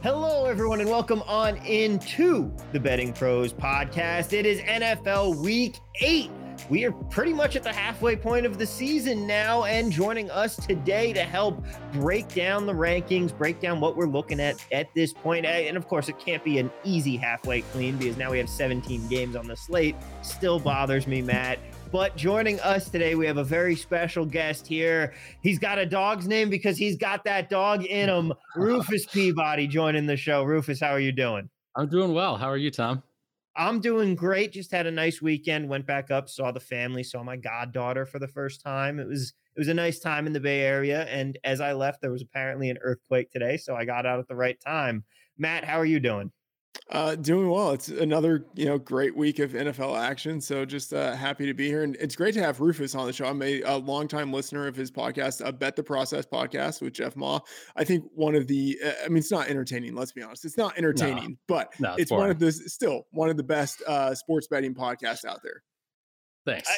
Hello, everyone, and welcome on into the Betting Pros podcast. It is NFL Week 8. We are pretty much at the halfway point of the season now, and joining us today to help break down the rankings, break down what we're looking at at this point. Eh, and of course, it can't be an easy halfway clean because now we have 17 games on the slate. Still bothers me, Matt. But joining us today, we have a very special guest here. He's got a dog's name because he's got that dog in him. Rufus Peabody joining the show. Rufus, how are you doing? I'm doing well. How are you, Tom? I'm doing great. Just had a nice weekend. Went back up, saw the family, saw my goddaughter for the first time. It was it was a nice time in the Bay Area. And as I left, there was apparently an earthquake today, so I got out at the right time. Matt, how are you doing? Uh, doing well. It's another you know great week of NFL action. So just uh, happy to be here, and it's great to have Rufus on the show. I'm a, a longtime listener of his podcast, a Bet the Process podcast with Jeff Ma. I think one of the, uh, I mean, it's not entertaining. Let's be honest, it's not entertaining, no, but no, it's, it's one of the still one of the best uh, sports betting podcasts out there. Thanks. I,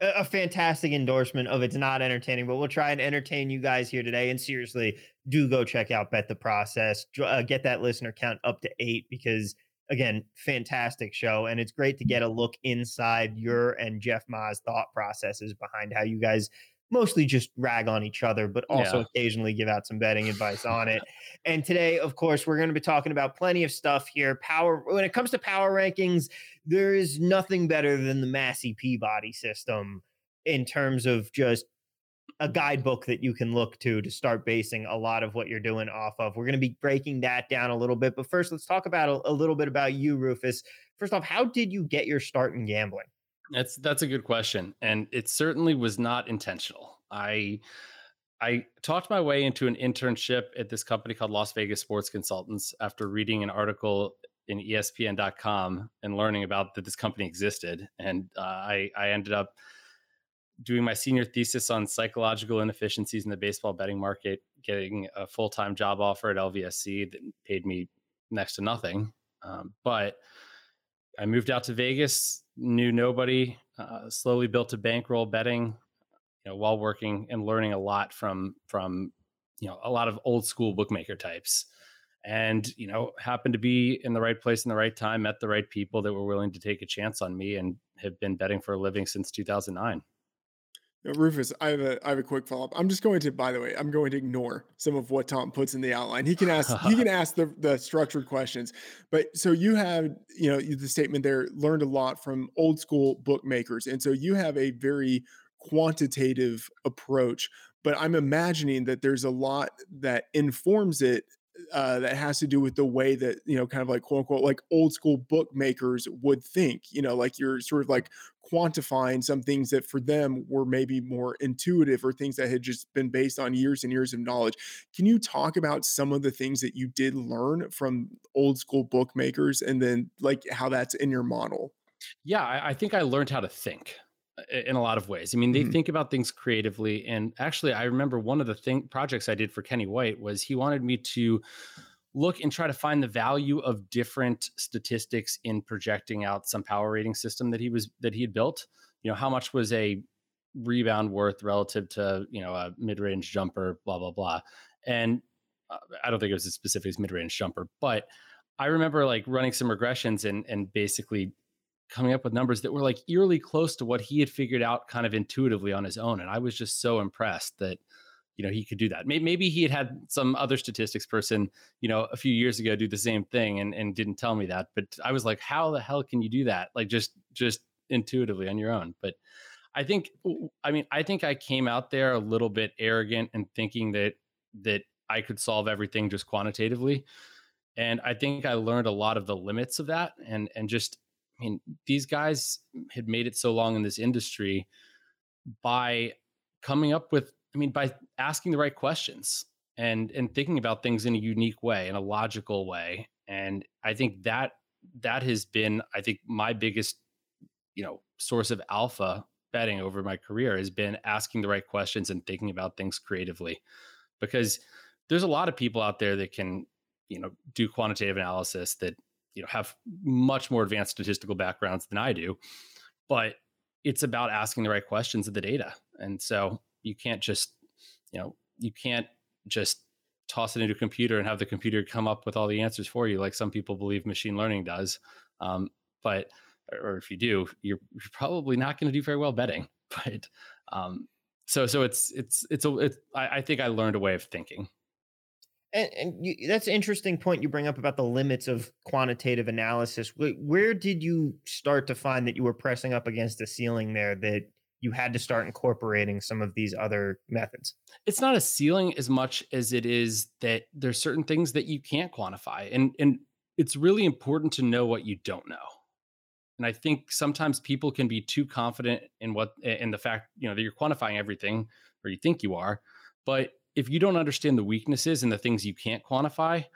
a fantastic endorsement of it's not entertaining, but we'll try and entertain you guys here today. And seriously, do go check out Bet the Process. Uh, get that listener count up to eight because, again, fantastic show. And it's great to get a look inside your and Jeff Ma's thought processes behind how you guys mostly just rag on each other, but also yeah. occasionally give out some betting advice on it. And today, of course, we're going to be talking about plenty of stuff here. Power, when it comes to power rankings, there is nothing better than the Massey Peabody system in terms of just a guidebook that you can look to to start basing a lot of what you're doing off of. We're going to be breaking that down a little bit, but first, let's talk about a, a little bit about you, Rufus. First off, how did you get your start in gambling? That's that's a good question, and it certainly was not intentional. I I talked my way into an internship at this company called Las Vegas Sports Consultants after reading an article in ESPN.com and learning about that this company existed, and uh, I I ended up doing my senior thesis on psychological inefficiencies in the baseball betting market, getting a full time job offer at LVSC that paid me next to nothing, um, but I moved out to Vegas, knew nobody, uh, slowly built a bankroll betting, you know, while working and learning a lot from from you know a lot of old school bookmaker types, and you know happened to be in the right place in the right time, met the right people that were willing to take a chance on me, and have been betting for a living since 2009. Rufus, I have a I have a quick follow up. I'm just going to, by the way, I'm going to ignore some of what Tom puts in the outline. He can ask he can ask the the structured questions. But so you have, you know, the statement there learned a lot from old school bookmakers, and so you have a very quantitative approach. But I'm imagining that there's a lot that informs it uh, that has to do with the way that you know kind of like quote unquote like old school bookmakers would think you know like you're sort of like quantifying some things that for them were maybe more intuitive or things that had just been based on years and years of knowledge. Can you talk about some of the things that you did learn from old school bookmakers and then like how that's in your model? Yeah i, I think i learned how to think in a lot of ways. I mean, they mm-hmm. think about things creatively. And actually, I remember one of the thing projects I did for Kenny White was he wanted me to look and try to find the value of different statistics in projecting out some power rating system that he was that he had built. You know, how much was a rebound worth relative to you know a mid-range jumper, blah blah blah. And uh, I don't think it was as specific as mid-range jumper, but I remember like running some regressions and and basically coming up with numbers that were like eerily close to what he had figured out kind of intuitively on his own. And I was just so impressed that, you know, he could do that. Maybe, he had had some other statistics person, you know, a few years ago do the same thing and, and didn't tell me that. But I was like, how the hell can you do that? Like just, just intuitively on your own. But I think, I mean, I think I came out there a little bit arrogant and thinking that, that I could solve everything just quantitatively. And I think I learned a lot of the limits of that and, and just I mean, these guys had made it so long in this industry by coming up with, I mean, by asking the right questions and and thinking about things in a unique way, in a logical way. And I think that that has been, I think, my biggest, you know, source of alpha betting over my career has been asking the right questions and thinking about things creatively. Because there's a lot of people out there that can, you know, do quantitative analysis that you know have much more advanced statistical backgrounds than I do, but it's about asking the right questions of the data. And so you can't just, you know, you can't just toss it into a computer and have the computer come up with all the answers for you, like some people believe machine learning does. Um, but or if you do, you're, you're probably not going to do very well betting. But um, so so it's it's it's a it's, I, I think I learned a way of thinking. And, and you, that's an interesting point you bring up about the limits of quantitative analysis. Where did you start to find that you were pressing up against a ceiling there that you had to start incorporating some of these other methods? It's not a ceiling as much as it is that there's certain things that you can't quantify. And and it's really important to know what you don't know. And I think sometimes people can be too confident in what in the fact, you know, that you're quantifying everything or you think you are. But if you don't understand the weaknesses and the things you can't quantify,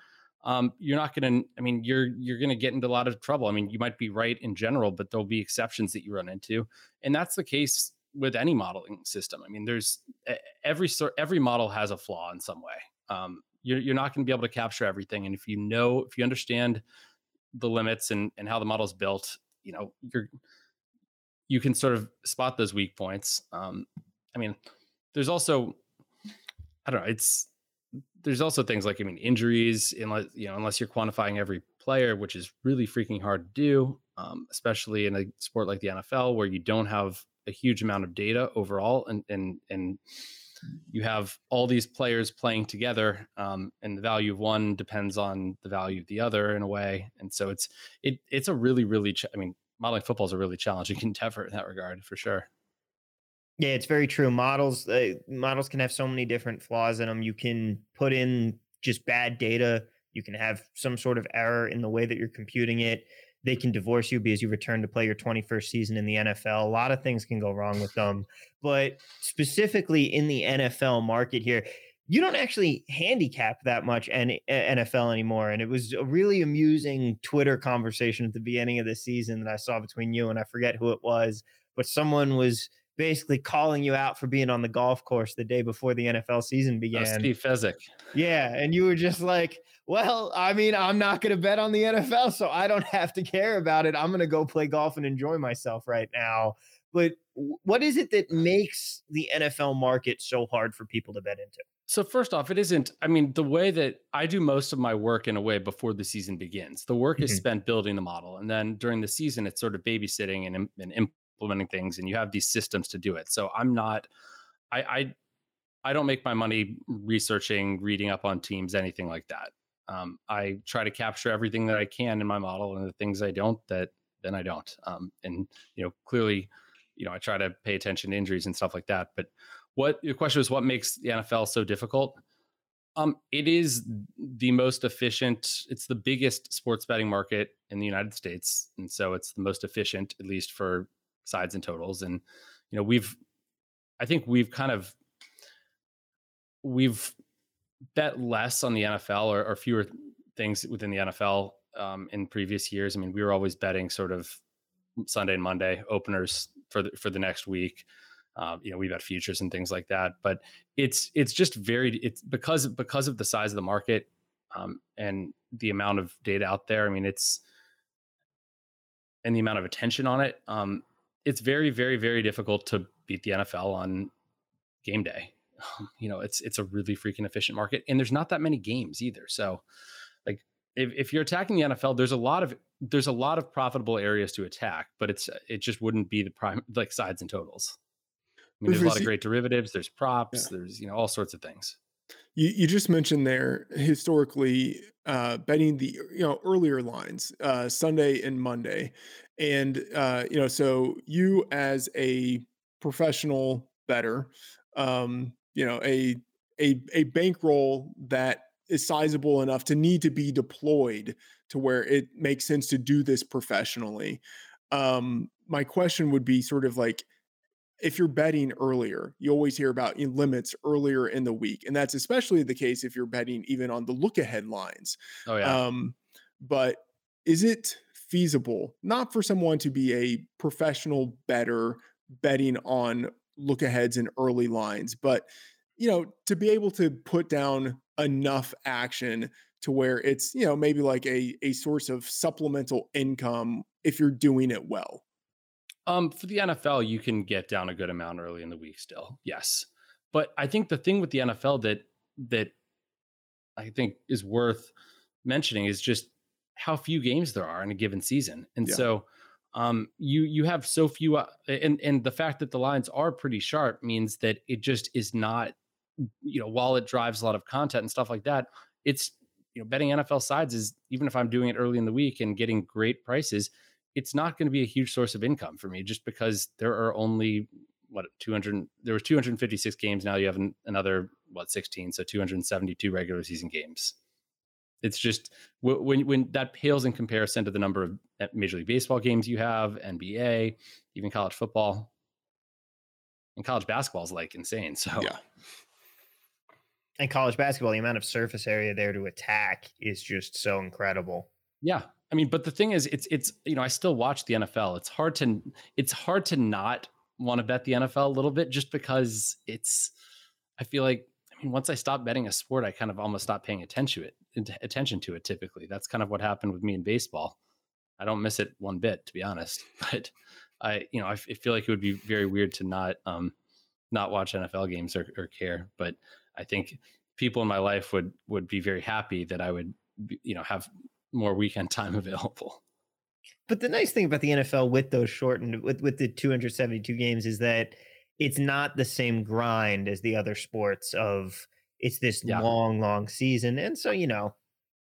um, you're not going to. I mean, you're you're going to get into a lot of trouble. I mean, you might be right in general, but there'll be exceptions that you run into, and that's the case with any modeling system. I mean, there's every sort every model has a flaw in some way. Um, you're you're not going to be able to capture everything, and if you know if you understand the limits and and how the model is built, you know you're you can sort of spot those weak points. Um, I mean, there's also I don't know. It's there's also things like I mean injuries unless you know unless you're quantifying every player, which is really freaking hard to do, um, especially in a sport like the NFL where you don't have a huge amount of data overall, and and and you have all these players playing together, um, and the value of one depends on the value of the other in a way, and so it's it it's a really really ch- I mean modeling football is a really challenging endeavor in that regard for sure. Yeah, it's very true. Models uh, models can have so many different flaws in them. You can put in just bad data. You can have some sort of error in the way that you're computing it. They can divorce you because you return to play your 21st season in the NFL. A lot of things can go wrong with them. But specifically in the NFL market here, you don't actually handicap that much NFL anymore. And it was a really amusing Twitter conversation at the beginning of the season that I saw between you and I forget who it was, but someone was basically calling you out for being on the golf course the day before the NFL season began. Oh, Steve Fezzik. Yeah. And you were just like, well, I mean, I'm not going to bet on the NFL, so I don't have to care about it. I'm going to go play golf and enjoy myself right now. But what is it that makes the NFL market so hard for people to bet into? So first off, it isn't. I mean, the way that I do most of my work in a way before the season begins, the work mm-hmm. is spent building the model, and then during the season, it's sort of babysitting and, and implementing things and you have these systems to do it. So I'm not I I I don't make my money researching, reading up on teams, anything like that. Um, I try to capture everything that I can in my model, and the things I don't, that then I don't. Um, and you know, clearly, you know, I try to pay attention to injuries and stuff like that. But what your question was, what makes the NFL so difficult? Um, it is the most efficient. It's the biggest sports betting market in the United States, and so it's the most efficient, at least for sides and totals. And, you know, we've, I think we've kind of, we've bet less on the NFL or, or fewer things within the NFL um, in previous years. I mean, we were always betting sort of Sunday and Monday openers for the, for the next week. Uh, you know, we bet futures and things like that. But it's it's just very it's because because of the size of the market um, and the amount of data out there. I mean, it's and the amount of attention on it. Um, it's very, very, very difficult to beat the NFL on game day. You know, it's it's a really freaking efficient market, and there's not that many games either. So, like, if if you're attacking the NFL, there's a lot of there's a lot of profitable areas to attack, but it's it just wouldn't be the prime like sides and totals. I mean, there's a lot of great derivatives. There's props. Yeah. There's you know all sorts of things. You you just mentioned there historically uh, betting the you know earlier lines uh, Sunday and Monday, and uh, you know so you as a professional better, um, you know a a a bankroll that is sizable enough to need to be deployed to where it makes sense to do this professionally. Um, my question would be sort of like if you're betting earlier, you always hear about limits earlier in the week, and that's especially the case if you're betting even on the look ahead lines. Oh yeah. Um, but is it feasible not for someone to be a professional better betting on look aheads and early lines, but you know to be able to put down enough action to where it's you know maybe like a a source of supplemental income if you're doing it well um, for the NFL, you can get down a good amount early in the week still. Yes. But I think the thing with the NFL that that I think is worth mentioning is just how few games there are in a given season. And yeah. so um, you you have so few uh, and and the fact that the lines are pretty sharp means that it just is not you know while it drives a lot of content and stuff like that it's you know betting NFL sides is even if I'm doing it early in the week and getting great prices it's not going to be a huge source of income for me just because there are only what 200 there was 256 games now you have an, another what 16 so 272 regular season games it's just when when that pales in comparison to the number of eh, Major League Baseball games you have, NBA, even college football, and college basketball is like insane. So yeah. And college basketball, the amount of surface area there to attack is just so incredible. Yeah. I mean, but the thing is, it's it's you know, I still watch the NFL. It's hard to it's hard to not want to bet the NFL a little bit just because it's I feel like I mean, once I stopped betting a sport, I kind of almost stopped paying attention to it attention to it typically. That's kind of what happened with me in baseball. I don't miss it one bit, to be honest. But I, you know, I, feel like it would be very weird to not um, not watch NFL games or, or care. But I think people in my life would would be very happy that I would, you know, have more weekend time available. But the nice thing about the NFL with those shortened with with the 272 games is that it's not the same grind as the other sports of it's this yeah. long, long season. And so, you know,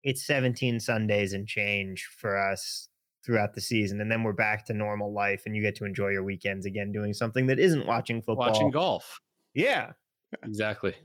it's 17 Sundays and change for us throughout the season. And then we're back to normal life and you get to enjoy your weekends again doing something that isn't watching football. Watching golf. Yeah. Exactly.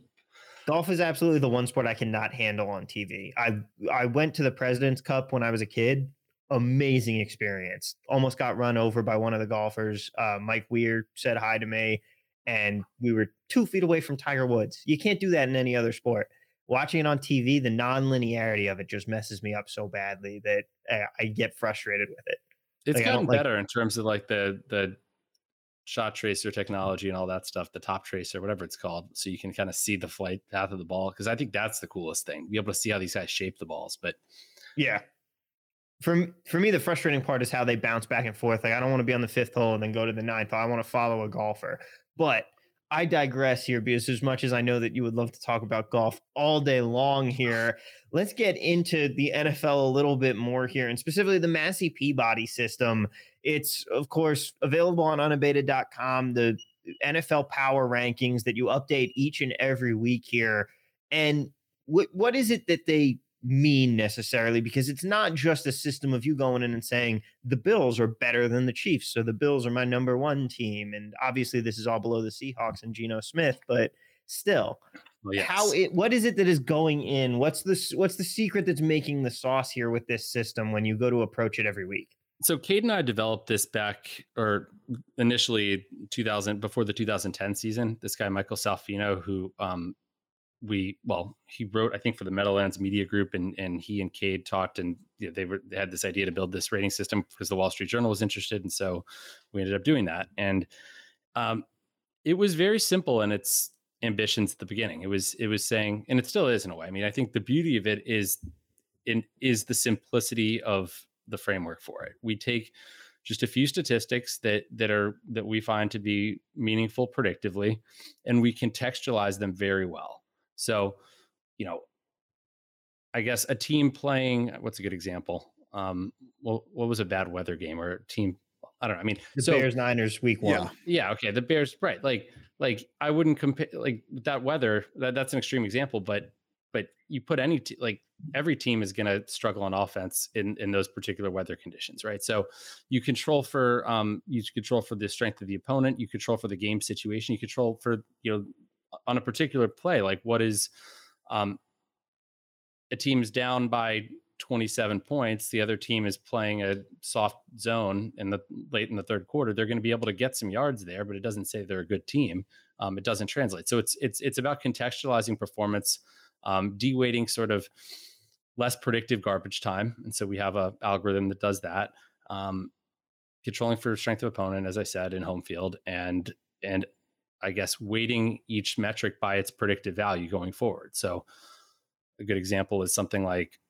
Golf is absolutely the one sport I cannot handle on TV. I I went to the President's Cup when I was a kid. Amazing experience. Almost got run over by one of the golfers. Uh, Mike Weir said hi to me and we were two feet away from Tiger Woods. You can't do that in any other sport. Watching it on TV, the non-linearity of it just messes me up so badly that I get frustrated with it. It's like, gotten better like, in terms of like the the shot tracer technology and all that stuff, the top tracer, whatever it's called, so you can kind of see the flight path of the ball. Because I think that's the coolest thing, be able to see how these guys shape the balls. But yeah, for for me, the frustrating part is how they bounce back and forth. Like I don't want to be on the fifth hole and then go to the ninth. I want to follow a golfer. But I digress here because as much as I know that you would love to talk about golf all day long here, let's get into the NFL a little bit more here and specifically the Massey Peabody system. It's of course available on unabated.com, the NFL power rankings that you update each and every week here. And what what is it that they mean necessarily because it's not just a system of you going in and saying the Bills are better than the Chiefs. So the Bills are my number one team. And obviously, this is all below the Seahawks and Geno Smith, but still. Yes. How it what is it that is going in? What's this? what's the secret that's making the sauce here with this system when you go to approach it every week? So Cade and I developed this back or initially 2000 before the 2010 season. This guy Michael Salfino, who um, we well he wrote i think for the meadowlands media group and and he and cade talked and you know, they were they had this idea to build this rating system because the wall street journal was interested and so we ended up doing that and um, it was very simple in its ambitions at the beginning it was it was saying and it still is in a way i mean i think the beauty of it is in is the simplicity of the framework for it we take just a few statistics that that are that we find to be meaningful predictively and we contextualize them very well so, you know, I guess a team playing what's a good example? Um, well, what was a bad weather game or a team? I don't know. I mean, the so, Bears Niners week one. Yeah, yeah, okay. The Bears, right? Like, like I wouldn't compare like that weather. That, that's an extreme example, but but you put any t- like every team is going to struggle on offense in in those particular weather conditions, right? So you control for um you control for the strength of the opponent, you control for the game situation, you control for you know on a particular play like what is um a team's down by 27 points the other team is playing a soft zone in the late in the third quarter they're going to be able to get some yards there but it doesn't say they're a good team um, it doesn't translate so it's it's it's about contextualizing performance um, de-weighting sort of less predictive garbage time and so we have a algorithm that does that um, controlling for strength of opponent as i said in home field and and I guess, weighting each metric by its predictive value going forward. So, a good example is something like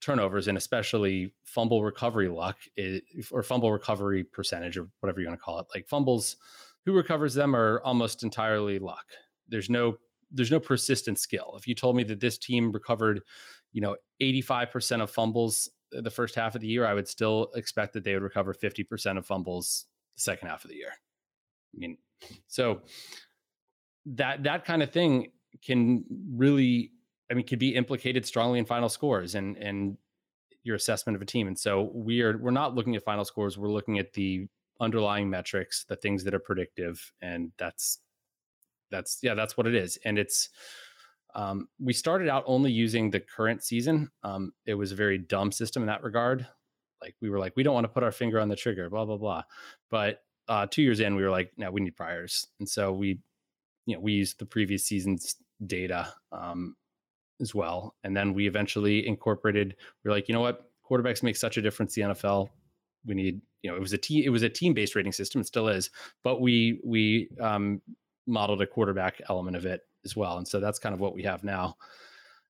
turnovers and especially fumble recovery luck is, or fumble recovery percentage or whatever you want to call it. Like fumbles, who recovers them are almost entirely luck. There's no there's no persistent skill. If you told me that this team recovered, you know, 85% of fumbles uh, the first half of the year, I would still expect that they would recover 50% of fumbles the second half of the year. I mean, so that that kind of thing can really, I mean, could be implicated strongly in final scores and and your assessment of a team. And so we are we're not looking at final scores. We're looking at the underlying metrics, the things that are predictive, and that's that's yeah, that's what it is. And it's um, we started out only using the current season. Um, it was a very dumb system in that regard. Like we were like, we don't want to put our finger on the trigger, blah blah blah. But uh, two years in, we were like, no, we need priors, and so we, you know, we used the previous season's data um, as well, and then we eventually incorporated. We are like, you know what, quarterbacks make such a difference in the NFL. We need, you know, it was a team, it was a team based rating system, it still is, but we we um, modeled a quarterback element of it as well, and so that's kind of what we have now,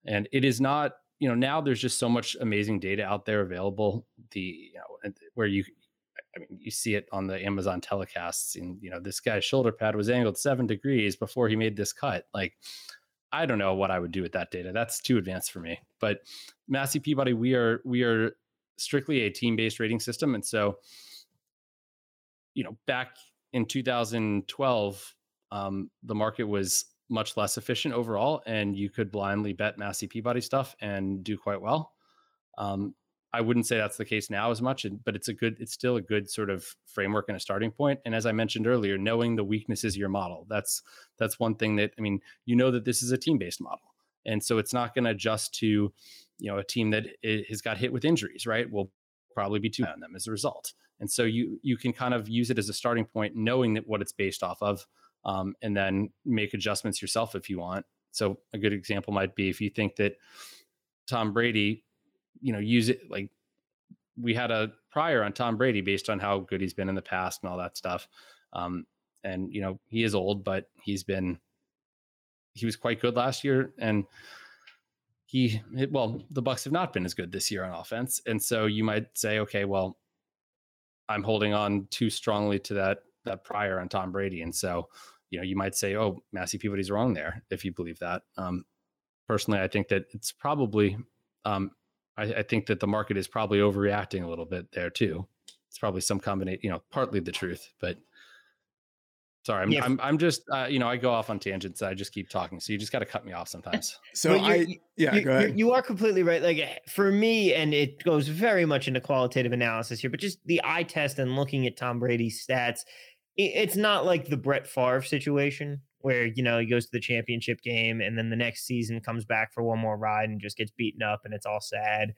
and it is not you know now there's just so much amazing data out there available the you know where you I mean, you see it on the Amazon telecasts, and you know, this guy's shoulder pad was angled seven degrees before he made this cut. Like, I don't know what I would do with that data. That's too advanced for me. But Massey Peabody, we are we are strictly a team-based rating system, and so, you know, back in 2012, um, the market was much less efficient overall, and you could blindly bet Massey Peabody stuff and do quite well. Um, I wouldn't say that's the case now as much, but it's a good, it's still a good sort of framework and a starting point. And as I mentioned earlier, knowing the weaknesses of your model, that's that's one thing that I mean, you know that this is a team-based model, and so it's not going to adjust to, you know, a team that has got hit with injuries, right? Will probably be too on them as a result. And so you you can kind of use it as a starting point, knowing that what it's based off of, um, and then make adjustments yourself if you want. So a good example might be if you think that Tom Brady you know, use it like we had a prior on Tom Brady based on how good he's been in the past and all that stuff. Um, and you know, he is old, but he's been he was quite good last year and he well, the bucks have not been as good this year on offense. And so you might say, okay, well, I'm holding on too strongly to that that prior on Tom Brady. And so, you know, you might say, oh, Massey Peabody's wrong there if you believe that. Um, personally, I think that it's probably um, I, I think that the market is probably overreacting a little bit there too. It's probably some combination, you know, partly the truth, but sorry, I'm, yeah. I'm, I'm just, uh, you know, I go off on tangents. I just keep talking. So you just got to cut me off sometimes. so I, yeah, you, go ahead. You are completely right. Like eh, for me, and it goes very much into qualitative analysis here, but just the eye test and looking at Tom Brady's stats, it's not like the Brett Favre situation where you know he goes to the championship game and then the next season comes back for one more ride and just gets beaten up and it's all sad.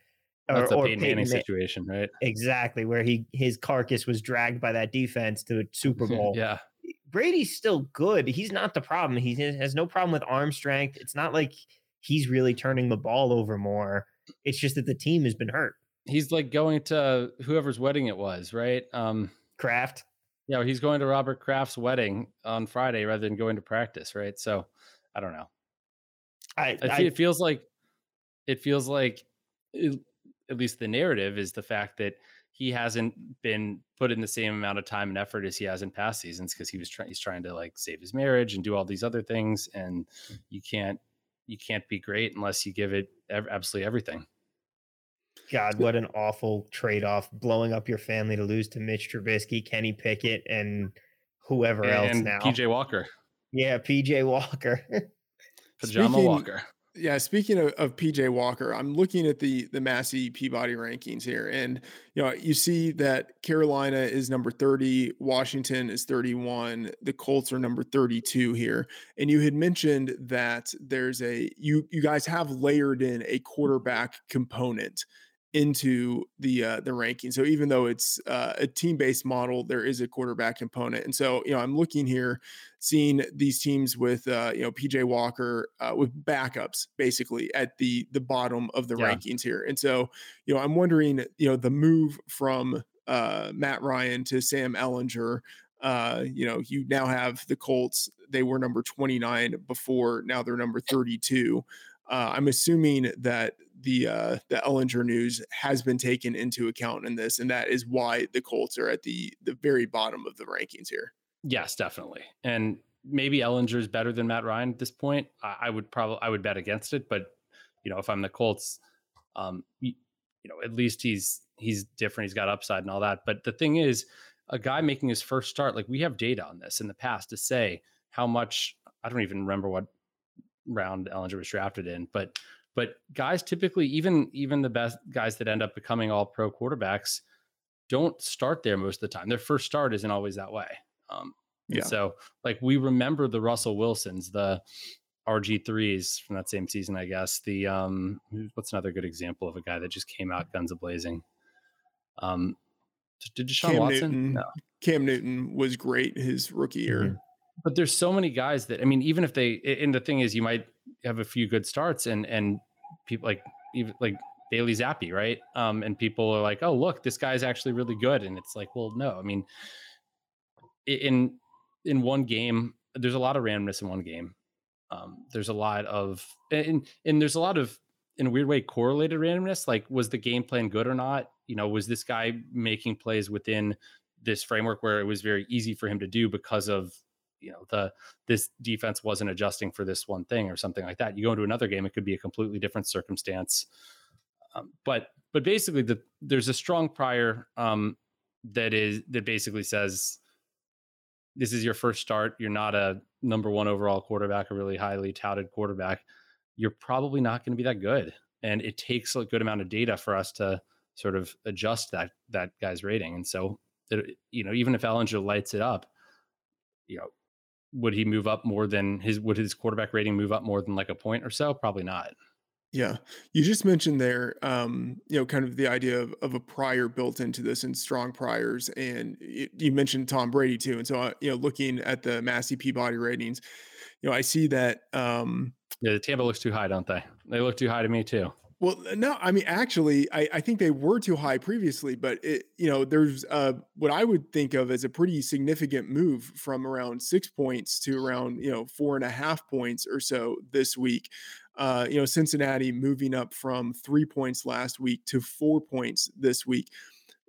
That's or, a Peyton, Manning situation, right? Exactly, where he his carcass was dragged by that defense to a Super Bowl. yeah, Brady's still good. He's not the problem. He has no problem with arm strength. It's not like he's really turning the ball over more. It's just that the team has been hurt. He's like going to whoever's wedding it was, right? Um Kraft yeah, he's going to Robert Kraft's wedding on Friday rather than going to practice, right? So I don't know. I, I, I it feels like it feels like it, at least the narrative is the fact that he hasn't been put in the same amount of time and effort as he has in past seasons because he was trying he's trying to like save his marriage and do all these other things and hmm. you can't you can't be great unless you give it absolutely everything. God, what an awful trade off. Blowing up your family to lose to Mitch Trubisky, Kenny Pickett, and whoever and else now. PJ Walker. Yeah, PJ Walker. Pajama speaking, Walker. Yeah, speaking of, of, PJ Walker, I'm looking at the the Massey Peabody rankings here, and you know you see that Carolina is number 30, Washington is 31, the Colts are number 32 here, and you had mentioned that there's a you you guys have layered in a quarterback component into the uh, the ranking. So even though it's uh, a team based model, there is a quarterback component. And so you know I'm looking here, seeing these teams with uh, you know PJ Walker uh, with backups basically at the the bottom of the yeah. rankings here. And so you know I'm wondering you know the move from uh, Matt Ryan to Sam Ehlinger. Uh, you know, you now have the Colts. They were number 29 before. Now they're number 32. Uh, I'm assuming that the uh, the Ehlinger news has been taken into account in this, and that is why the Colts are at the the very bottom of the rankings here. Yes, definitely. And maybe Ehlinger is better than Matt Ryan at this point. I, I would probably I would bet against it, but you know, if I'm the Colts, um, you, you know, at least he's he's different. He's got upside and all that. But the thing is, a guy making his first start, like we have data on this in the past to say how much. I don't even remember what round Ehlinger was drafted in, but but guys typically, even even the best guys that end up becoming all pro quarterbacks, don't start there most of the time. Their first start isn't always that way. Um, yeah. So like we remember the Russell Wilsons, the RG3s from that same season, I guess. The um what's another good example of a guy that just came out guns a blazing? Um did Deshaun Cam Watson? Newton, no. Cam Newton was great his rookie year. Mm-hmm. But there's so many guys that I mean, even if they and the thing is you might have a few good starts and and people like even like Bailey Zappe, right? Um, and people are like, oh look, this guy's actually really good. And it's like, well, no, I mean in in one game, there's a lot of randomness in one game. Um, there's a lot of and and there's a lot of in a weird way correlated randomness. Like, was the game plan good or not? You know, was this guy making plays within this framework where it was very easy for him to do because of you know the this defense wasn't adjusting for this one thing or something like that. You go into another game, it could be a completely different circumstance. Um, but but basically, the there's a strong prior um, that is that basically says this is your first start. You're not a number one overall quarterback, a really highly touted quarterback. You're probably not going to be that good, and it takes a good amount of data for us to sort of adjust that that guy's rating. And so, it, you know, even if Ehlinger lights it up, you know, would he move up more than his? Would his quarterback rating move up more than like a point or so? Probably not. Yeah. You just mentioned there, um, you know, kind of the idea of, of a prior built into this and strong priors. And it, you mentioned Tom Brady too. And so, uh, you know, looking at the Massey Peabody ratings, you know, I see that. Um, yeah, the Tampa looks too high, don't they? They look too high to me too. Well, no, I mean, actually, I, I think they were too high previously, but it, you know, there's uh, what I would think of as a pretty significant move from around six points to around, you know, four and a half points or so this week. Uh, you know, Cincinnati moving up from three points last week to four points this week.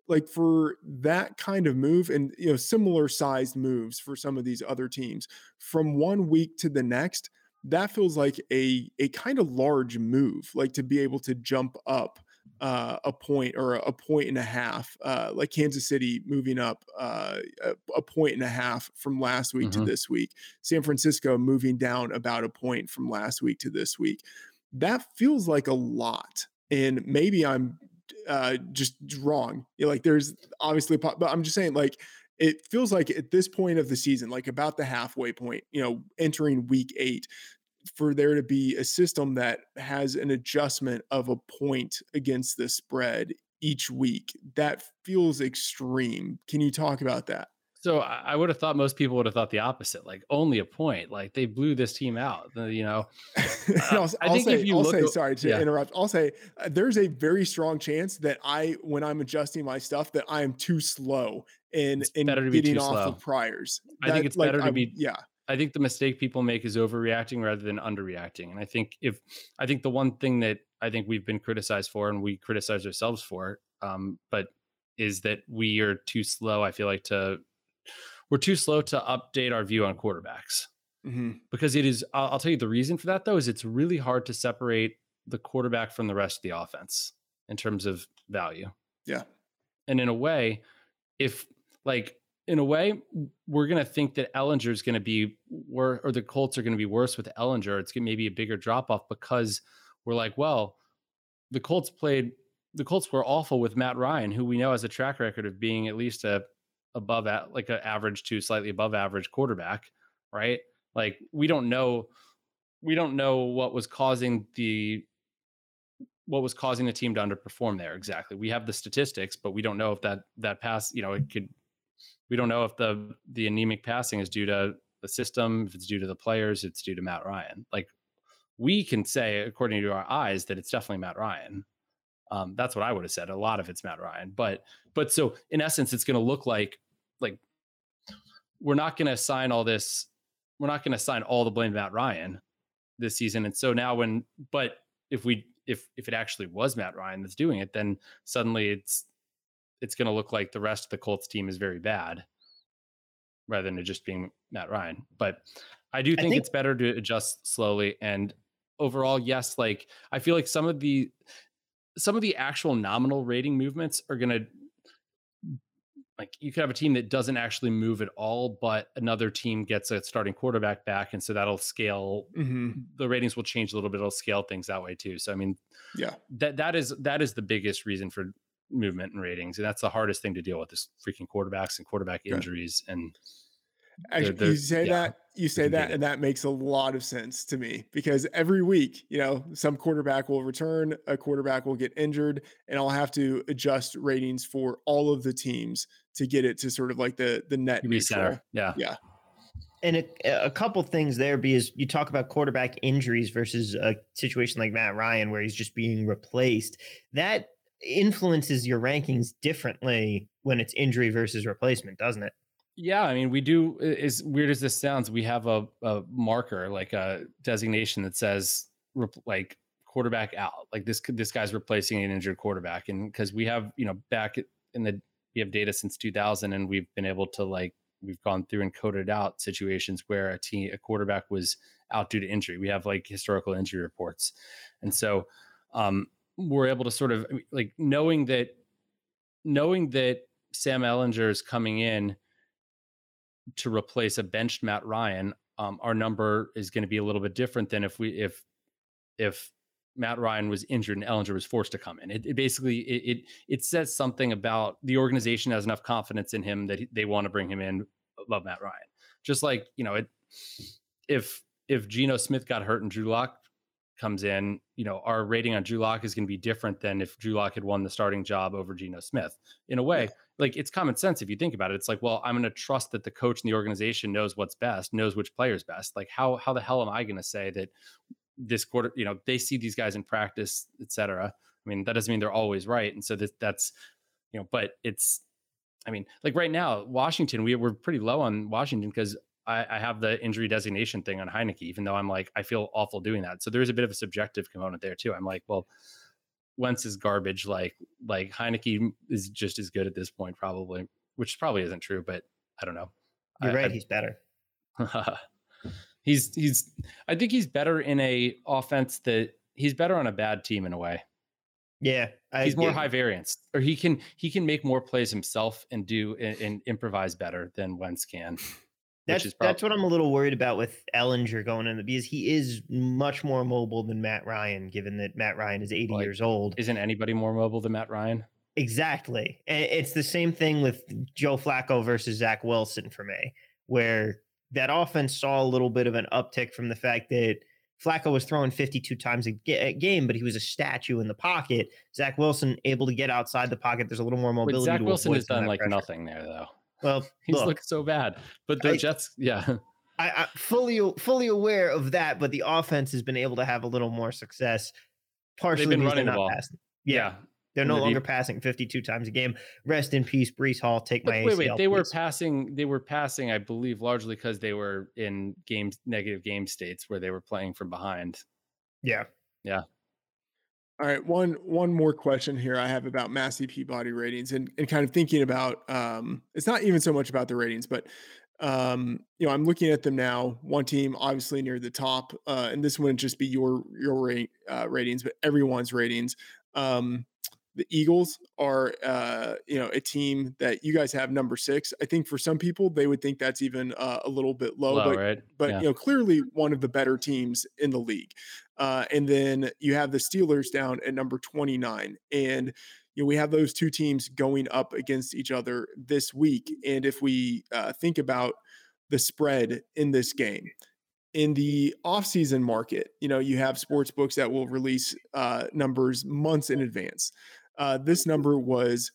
Like for that kind of move, and you know, similar sized moves for some of these other teams from one week to the next that feels like a a kind of large move, like to be able to jump up uh, a point or a, point and a half, uh, like Kansas City moving up uh, a, a point and a half from last week mm-hmm. to this week. San Francisco moving down about a point from last week to this week. That feels like a lot, and maybe I'm uh, just wrong. You know, like there's obviously, but I'm just saying like it feels like at this point of the season, like about the halfway point, you know, entering week eight, for there to be a system that has an adjustment of a point against the spread each week, that feels extreme. Can you talk about that? So I would have thought most people would have thought the opposite, like only a point, like they blew this team out. You know, I'll, I think say, if you I'll say, sorry to yeah. interrupt. I'll say uh, there's a very strong chance that I, when I'm adjusting my stuff, that I am too slow in in getting off slow. of priors. I think it's like, better to I'm, be. Yeah, I think the mistake people make is overreacting rather than underreacting. And I think if I think the one thing that I think we've been criticized for and we criticize ourselves for, um, but is that we are too slow. I feel like to we're too slow to update our view on quarterbacks mm-hmm. because it is. I'll, I'll tell you the reason for that though is it's really hard to separate the quarterback from the rest of the offense in terms of value. Yeah, and in a way, if like in a way, we're going to think that Ehlinger is going to be worse, or the Colts are going to be worse with Ehlinger. It's going to maybe a bigger drop off because we're like, well, the Colts played, the Colts were awful with Matt Ryan, who we know has a track record of being at least a above at like an average to slightly above average quarterback, right? Like we don't know we don't know what was causing the what was causing the team to underperform there exactly. We have the statistics, but we don't know if that that pass, you know, it could we don't know if the the anemic passing is due to the system, if it's due to the players, it's due to Matt Ryan. Like we can say, according to our eyes, that it's definitely Matt Ryan. Um, that's what I would have said. A lot of it's Matt Ryan, but but so in essence, it's going to look like like we're not going to assign all this. We're not going to assign all the blame to Matt Ryan this season. And so now, when but if we if if it actually was Matt Ryan that's doing it, then suddenly it's it's going to look like the rest of the Colts team is very bad, rather than it just being Matt Ryan. But I do think, I think it's better to adjust slowly. And overall, yes, like I feel like some of the some of the actual nominal rating movements are going to like you could have a team that doesn't actually move at all, but another team gets a starting quarterback back, and so that'll scale. Mm-hmm. The ratings will change a little bit. It'll scale things that way too. So I mean, yeah, that that is that is the biggest reason for movement and ratings, and that's the hardest thing to deal with is freaking quarterbacks and quarterback injuries and Actually, they're, they're, you say yeah, that, you say that, and that makes a lot of sense to me because every week, you know, some quarterback will return, a quarterback will get injured, and I'll have to adjust ratings for all of the teams to get it to sort of like the the net center. Yeah, yeah. And a, a couple things there because you talk about quarterback injuries versus a situation like Matt Ryan where he's just being replaced. That influences your rankings differently when it's injury versus replacement, doesn't it? Yeah, I mean, we do. As weird as this sounds, we have a, a marker, like a designation that says like quarterback out. Like this, this guy's replacing an injured quarterback, and because we have, you know, back in the we have data since 2000, and we've been able to like we've gone through and coded out situations where a team a quarterback was out due to injury. We have like historical injury reports, and so um, we're able to sort of like knowing that knowing that Sam Ehlinger is coming in to replace a benched Matt Ryan, um, our number is going to be a little bit different than if we if if Matt Ryan was injured and Ehlinger was forced to come in. It, it basically it, it, it says something about the organization has enough confidence in him that he, they want to bring him in above Matt Ryan. Just like you know, it if if Geno Smith got hurt and Drew Lock comes in, you know, our rating on Drew Lock is going to be different than if Drew Lock had won the starting job over Geno Smith. In a way, like it's common sense if you think about it. It's like, well, I'm going to trust that the coach and the organization knows what's best, knows which player's best. Like how how the hell am I going to say that this quarter, you know, they see these guys in practice, etc. I mean, that doesn't mean they're always right, and so that that's you know, but it's I mean, like right now, Washington, we we're pretty low on Washington because I, I, have the injury designation thing on Heinicke, even though I'm like, I feel awful doing that. So there's a bit of a subjective component there too. I'm like, well, Wentz is garbage. Like, like Heinicke is just as good at this point, probably, which probably isn't true, but I don't know. You're I, right. I, he's better. he's, he's, I think he's better in a offense that he's better on a bad team in a way. Yeah, I, he's more high variance, or he can he can make more plays himself and do and, and improvise better than Wentz can. That's probably- that's what I'm a little worried about with Ehlinger going in the because he is much more mobile than Matt Ryan, given that Matt Ryan is 80 like, years old. Isn't anybody more mobile than Matt Ryan? Exactly. It's the same thing with Joe Flacco versus Zach Wilson for me, where that offense saw a little bit of an uptick from the fact that Flacco was throwing 52 times a, game, but he was a statue in the pocket. Zach Wilson able to get outside the pocket. There's a little more mobility. But Zach Wilson has done like pressure. nothing there, though. Well, he's look, looked so bad, but the I, Jets, yeah. I, I fully fully aware of that, but the offense has been able to have a little more success. Partially, They've been running the ball. Passing. Yeah, yeah. they're no the longer deep. passing 52 times a game. Rest in peace, Breece Hall. Take but my wait, ACL, wait. They please. were passing. They were passing, I believe, largely because they were in games negative game states where they were playing from behind. Yeah, yeah. All right, one one more question here I have about Massey Peabody ratings and, and kind of thinking about um, it's not even so much about the ratings, but um, you know I'm looking at them now. One team obviously near the top, uh, and this wouldn't just be your your rate, uh, ratings, but everyone's ratings. Um, the Eagles are, uh, you know, a team that you guys have number six. I think for some people they would think that's even uh, a little bit low, low but right? but yeah. you know, clearly one of the better teams in the league. Uh, and then you have the Steelers down at number 29. And, you know, we have those two teams going up against each other this week. And if we uh, think about the spread in this game, in the offseason market, you know, you have sports books that will release uh, numbers months in advance. Uh, this number was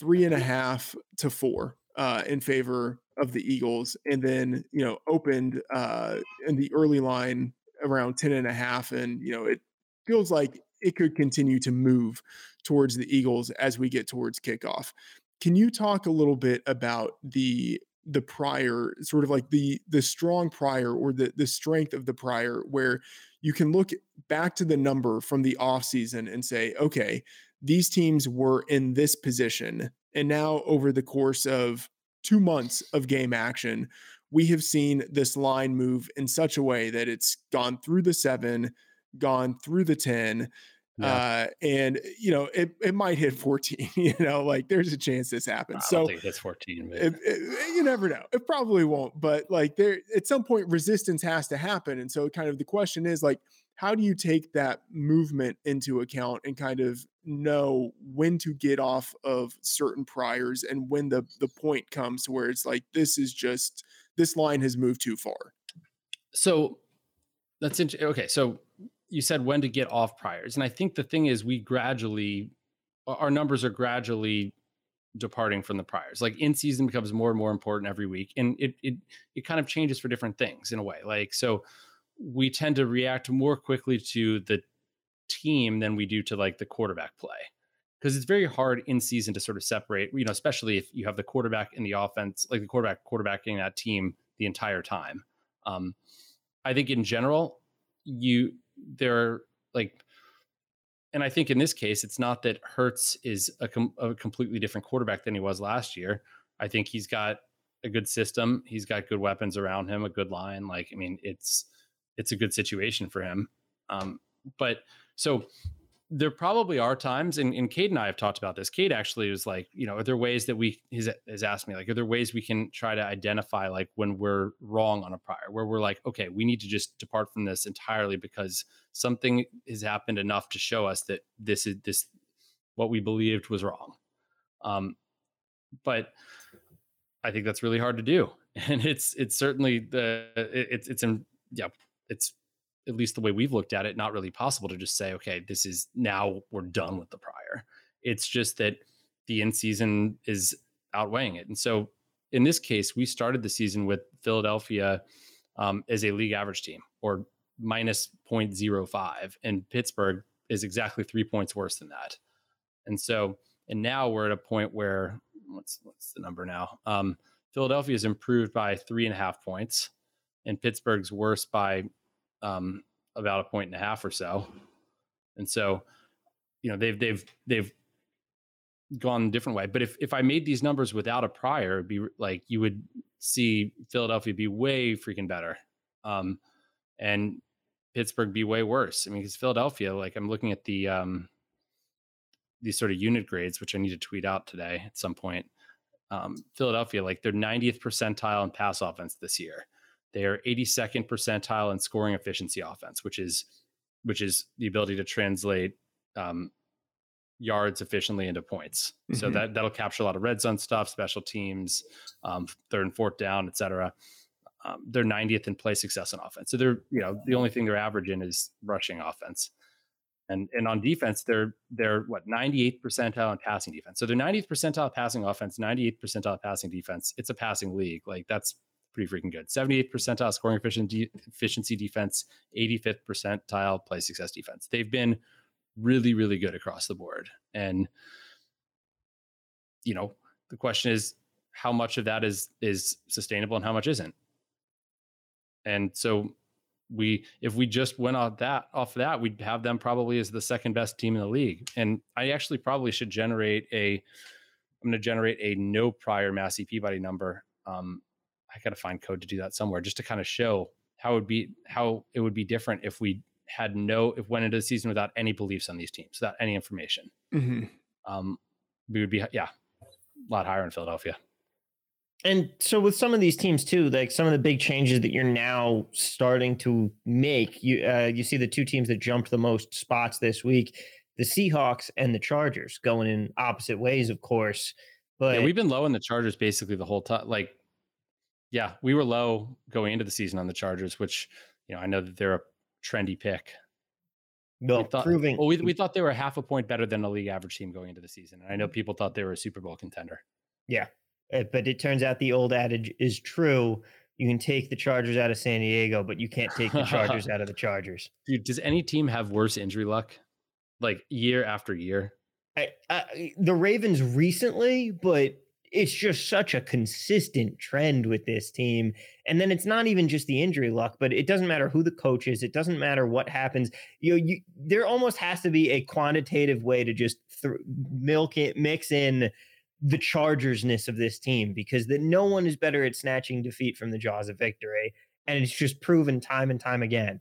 three and a half to four uh, in favor of the Eagles, and then you know opened uh, in the early line around 10 and a half. And, you know, it feels like it could continue to move towards the Eagles as we get towards kickoff. Can you talk a little bit about the the prior sort of like the the strong prior or the the strength of the prior where you can look back to the number from the offseason and say okay these teams were in this position and now over the course of two months of game action, we have seen this line move in such a way that it's gone through the seven, gone through the 10. Yeah. Uh, and you know, it, it might hit 14, you know, like there's a chance this happens. I so it's 14, it, it, you never know. It probably won't, but like there at some point resistance has to happen. And so kind of the question is like, how do you take that movement into account and kind of know when to get off of certain priors and when the the point comes to where it's like this is just this line has moved too far. So that's interesting okay so you said when to get off priors and i think the thing is we gradually our numbers are gradually departing from the priors. Like in season becomes more and more important every week and it it it kind of changes for different things in a way. Like so we tend to react more quickly to the team than we do to like the quarterback play because it's very hard in season to sort of separate you know especially if you have the quarterback in the offense like the quarterback quarterbacking that team the entire time. Um i think in general you there are like and i think in this case it's not that Hurts is a, com- a completely different quarterback than he was last year. I think he's got a good system. He's got good weapons around him a good line. Like i mean it's it's a good situation for him. Um but so there probably are times, and, and Cade and I have talked about this. Cade actually was like, you know, are there ways that we has, has asked me like, are there ways we can try to identify like when we're wrong on a prior, where we're like, okay, we need to just depart from this entirely because something has happened enough to show us that this is this what we believed was wrong. Um, but I think that's really hard to do, and it's it's certainly the it's it's in yeah it's at least the way we've looked at it, not really possible to just say, okay, this is now we're done with the prior. It's just that the in season is outweighing it. And so in this case, we started the season with Philadelphia um, as a league average team or minus 0.05, and Pittsburgh is exactly three points worse than that. And so, and now we're at a point where what's what's the number now? Um, Philadelphia is improved by three and a half points, and Pittsburgh's worse by um, about a point and a half or so. And so, you know, they've they've they've gone a different way. But if if I made these numbers without a prior, be like you would see Philadelphia be way freaking better, um, and Pittsburgh be way worse. I mean, because Philadelphia, like I'm looking at the um, these sort of unit grades, which I need to tweet out today at some point. Um, Philadelphia, like they're 90th percentile in pass offense this year. They are 82nd percentile in scoring efficiency offense, which is which is the ability to translate um, yards efficiently into points. Mm-hmm. So that that'll capture a lot of red zone stuff, special teams, um, third and fourth down, et cetera. Um, they're 90th in play success on offense. So they're you know the only thing they're averaging is rushing offense. And and on defense, they're they're what 98th percentile in passing defense. So they're 90th percentile passing offense, 98th percentile passing defense. It's a passing league. Like that's pretty freaking good. 78th percentile scoring efficiency, efficiency defense, 85th percentile play success defense. They've been really, really good across the board. And, you know, the question is how much of that is is sustainable and how much isn't. And so we if we just went off that off that, we'd have them probably as the second best team in the league. And I actually probably should generate a I'm going to generate a no prior Massey Peabody number um, I got to find code to do that somewhere just to kind of show how it would be how it would be different if we had no if went into the season without any beliefs on these teams, without any information. Mm-hmm. Um, we would be yeah, a lot higher in Philadelphia. And so with some of these teams too, like some of the big changes that you're now starting to make, you uh, you see the two teams that jumped the most spots this week, the Seahawks and the Chargers, going in opposite ways, of course. But yeah, we've been low in the Chargers basically the whole time. Like yeah, we were low going into the season on the Chargers, which you know I know that they're a trendy pick. No, we thought, proving. Well, we we thought they were half a point better than a league average team going into the season, and I know people thought they were a Super Bowl contender. Yeah, eh, but it turns out the old adage is true. You can take the Chargers out of San Diego, but you can't take the Chargers out of the Chargers. Dude, does any team have worse injury luck, like year after year? I, I, the Ravens recently, but it's just such a consistent trend with this team. And then it's not even just the injury luck, but it doesn't matter who the coach is. It doesn't matter what happens. You know, you, there almost has to be a quantitative way to just th- milk it, mix in the Chargersness of this team because that no one is better at snatching defeat from the jaws of victory, and it's just proven time and time again.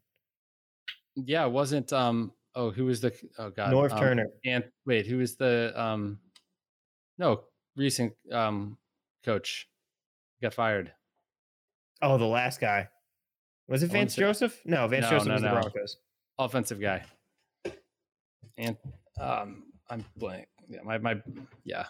Yeah, it wasn't. Um. Oh, who was the? Oh God. Norv um, Turner. And wait, who was the? Um. No, recent um coach got fired. Oh, the last guy. Was it Vance Joseph? No, Vance no, Joseph no, was no. the Broncos. Offensive guy. And um, I'm blank. Yeah, my my yeah.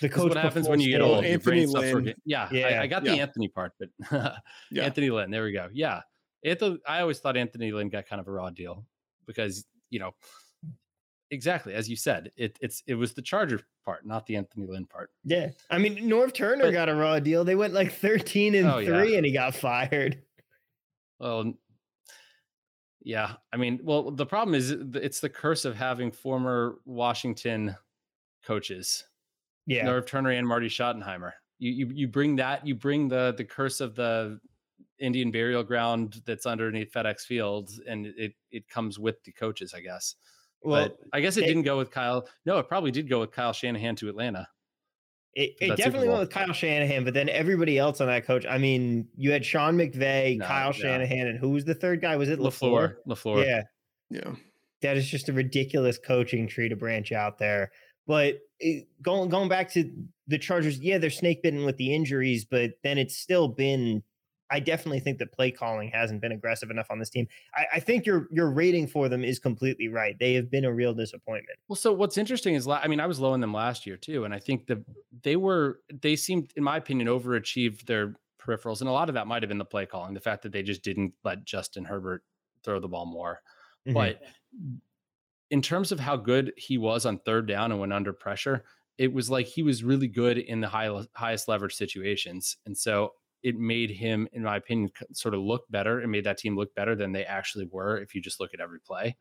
The coach what happens when you get Staley. old. Anthony Lynn. Yeah, Yeah, I, I got the. Anthony part, but Yeah. Anthony Lynn. There we go. Yeah, Anthony, I always thought Anthony Lynn got kind of a raw deal because you know exactly as you said, it it's it was the Charger part, not the Anthony Lynn part. Yeah, I mean Norv Turner But- got a raw deal. They went like thirteen and Oh, yeah. three, and he got fired. Well, yeah, I mean, well, the problem is uh, it's the curse of having former Washington coaches, Yeah, Norv Turner and Marty Schottenheimer. You you you bring that, you bring the the curse of the Indian burial ground that's underneath FedEx Field, and it it comes with the coaches, I guess. Well, but I guess it they- didn't go with Kyle. No, it probably did go with Kyle Shanahan to Atlanta. it, it definitely went with Kyle Shanahan, but then everybody else on that coach. I mean, you had Sean McVay, No, Kyle yeah. Shanahan, and who was the third guy? Was it LaFleur? LaFleur, LaFleur. Yeah, Yeah. that is just a ridiculous coaching tree to branch out there. But it, going going back to the Chargers, yeah, they're snake bitten with the injuries, but then it's still been. I definitely think that play calling hasn't been aggressive enough on this team. I, I think your your rating for them is completely right. They have been a real disappointment. Well, so what's interesting is, I mean, I was low in them last year too, and I think the they were they seemed, in my opinion, overachieved their peripherals, and a lot of that might have been the play calling, the fact that they just didn't let Justin Herbert throw the ball more. Mhm. But in terms of how good he was on third down and when under pressure, it was like he was really good in the high, highest leverage situations, and so it made him, in my opinion, sort of look better. It made that team look better than they actually were if you just look at every play.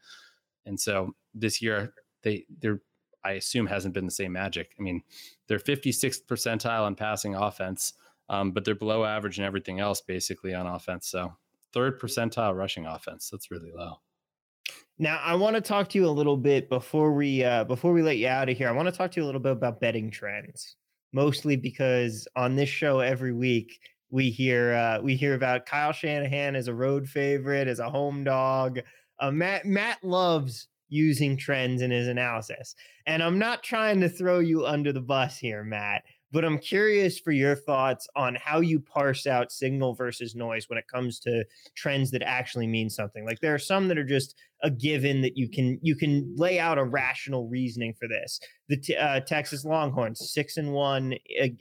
And so this year, they they're I assume hasn't been the same magic. I mean, they're 56th percentile on passing offense, um, but they're below average in everything else basically on offense. So third percentile rushing offense. That's really low. Now, I want to talk to you a little bit before we uh, before we let you out of here. I want to talk to you a little bit about betting trends, mostly because on this show every week we hear uh, we hear about Kyle Shanahan as a road favorite, as a home dog. Uh, Matt Matt loves using trends in his analysis, and I'm not trying to throw you under the bus here, Matt. But I'm curious for your thoughts on how you parse out signal versus noise when it comes to trends that actually mean something. Like there are some that are just a given that you can you can lay out a rational reasoning for this. The uh, Texas Longhorns six and one